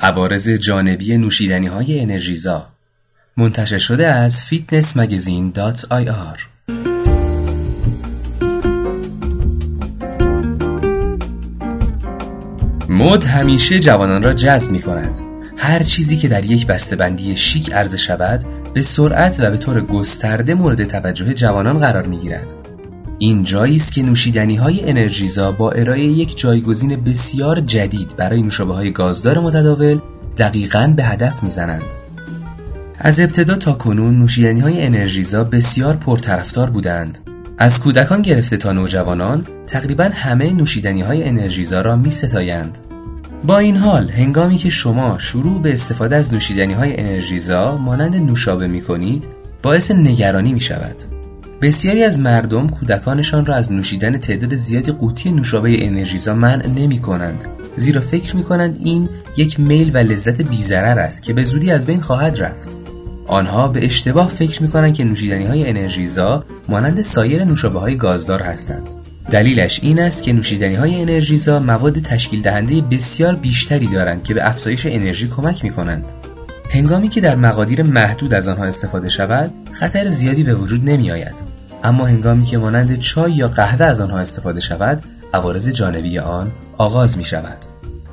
عوارض جانبی نوشیدنی های انرژیزا. منتشر شده از آر مد همیشه جوانان را جذب می کند هر چیزی که در یک بندی شیک عرضه شود به سرعت و به طور گسترده مورد توجه جوانان قرار می گیرد این جایی است که نوشیدنی های انرژیزا با ارائه یک جایگزین بسیار جدید برای نوشابه های گازدار متداول دقیقا به هدف می‌زنند. از ابتدا تا کنون نوشیدنی های انرژیزا بسیار پرطرفدار بودند. از کودکان گرفته تا نوجوانان تقریبا همه نوشیدنی های انرژیزا را می ستایند. با این حال هنگامی که شما شروع به استفاده از نوشیدنی های انرژیزا مانند نوشابه می کنید باعث نگرانی می شود. بسیاری از مردم کودکانشان را از نوشیدن تعداد زیادی قوطی نوشابه انرژیزا منع نمی کنند زیرا فکر می کنند این یک میل و لذت بیزرر است که به زودی از بین خواهد رفت. آنها به اشتباه فکر می کنند که نوشیدنی های انرژیزا مانند سایر نوشابه های گازدار هستند. دلیلش این است که نوشیدنی های انرژیزا مواد تشکیل دهنده بسیار بیشتری دارند که به افزایش انرژی کمک می کنند هنگامی که در مقادیر محدود از آنها استفاده شود خطر زیادی به وجود نمی آید اما هنگامی که مانند چای یا قهوه از آنها استفاده شود عوارض جانبی آن آغاز می شود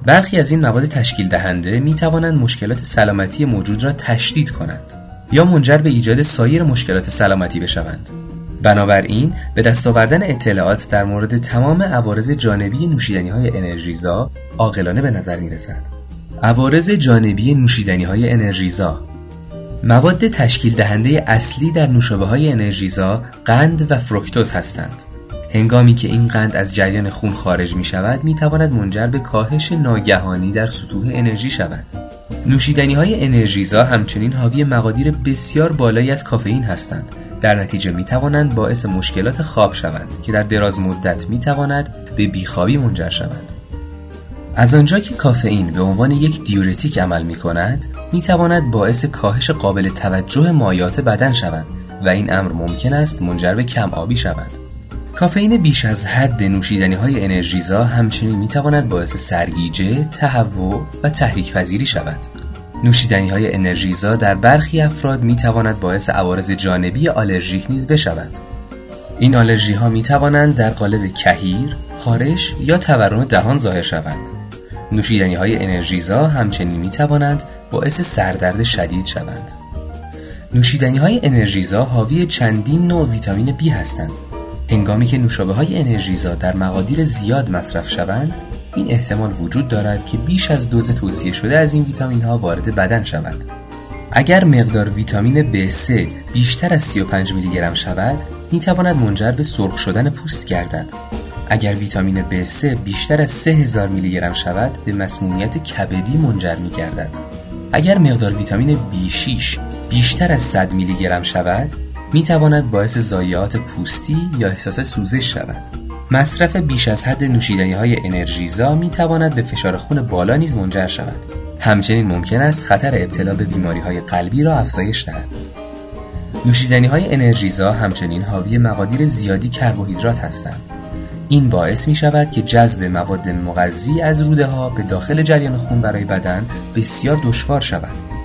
برخی از این مواد تشکیل دهنده می توانند مشکلات سلامتی موجود را تشدید کنند یا منجر به ایجاد سایر مشکلات سلامتی بشوند. بنابراین به دست آوردن اطلاعات در مورد تمام عوارض جانبی نوشیدنی های انرژیزا عاقلانه به نظر می رسد عوارض جانبی نوشیدنی های انرژیزا. مواد تشکیل دهنده اصلی در نوشابه های انرژیزا قند و فرکتوز هستند. هنگامی که این قند از جریان خون خارج می شود می تواند منجر به کاهش ناگهانی در سطوح انرژی شود. نوشیدنی های انرژیزا همچنین حاوی مقادیر بسیار بالایی از کافئین هستند. در نتیجه می توانند باعث مشکلات خواب شوند که در دراز مدت می تواند به بیخوابی منجر شود. از آنجا که کافئین به عنوان یک دیورتیک عمل می کند می تواند باعث کاهش قابل توجه مایات بدن شود و این امر ممکن است منجر به کم آبی شود کافئین بیش از حد نوشیدنی های انرژیزا همچنین می تواند باعث سرگیجه، تهوع و تحریک پذیری شود. نوشیدنی های انرژیزا در برخی افراد می تواند باعث عوارض جانبی آلرژیک نیز بشود. این آلرژی ها می توانند در قالب کهیر، خارش یا تورم دهان ظاهر شوند. نوشیدنی های انرژیزا همچنین می توانند باعث سردرد شدید شوند. نوشیدنی های انرژیزا حاوی چندین نوع ویتامین B هستند. هنگامی که نوشابه های انرژیزا در مقادیر زیاد مصرف شوند، این احتمال وجود دارد که بیش از دوز توصیه شده از این ویتامین ها وارد بدن شود. اگر مقدار ویتامین B3 بیشتر از 35 میلی گرم شود، می تواند منجر به سرخ شدن پوست گردد. اگر ویتامین B3 بیشتر از 3000 میلی گرم شود به مسمومیت کبدی منجر می گردد. اگر مقدار ویتامین B6 بیشتر از 100 میلی گرم شود می تواند باعث ضایعات پوستی یا احساس سوزش شود. مصرف بیش از حد نوشیدنی های انرژیزا می تواند به فشار خون بالا نیز منجر شود. همچنین ممکن است خطر ابتلا به بیماری های قلبی را افزایش دهد. نوشیدنی های انرژیزا همچنین حاوی مقادیر زیادی کربوهیدرات هستند این باعث می شود که جذب مواد مغذی از روده ها به داخل جریان خون برای بدن بسیار دشوار شود.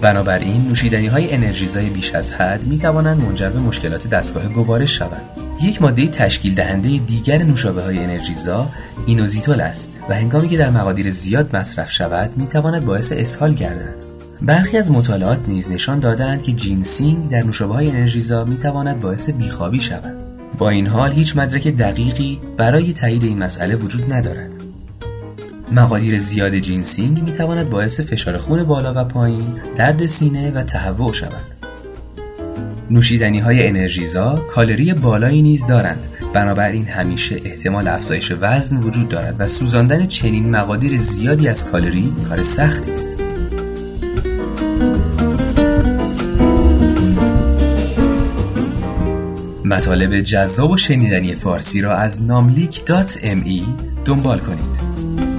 بنابراین نوشیدنی های انرژیزای بیش از حد می توانند منجر به مشکلات دستگاه گوارش شوند. یک ماده تشکیل دهنده دیگر نوشابه های انرژیزا اینوزیتول است و هنگامی که در مقادیر زیاد مصرف شود می تواند باعث اسهال گردد. برخی از مطالعات نیز نشان دادند که جینسینگ در نوشابه های انرژیزا می تواند باعث بیخوابی شود. با این حال هیچ مدرک دقیقی برای تایید این مسئله وجود ندارد. مقادیر زیاد جینسینگ می تواند باعث فشار خون بالا و پایین، درد سینه و تهوع شود. نوشیدنی های انرژیزا کالری بالایی نیز دارند بنابراین همیشه احتمال افزایش وزن وجود دارد و سوزاندن چنین مقادیر زیادی از کالری کار سختی است مطالب جذاب و شنیدنی فارسی را از ناملیک dot ME دنبال کنید.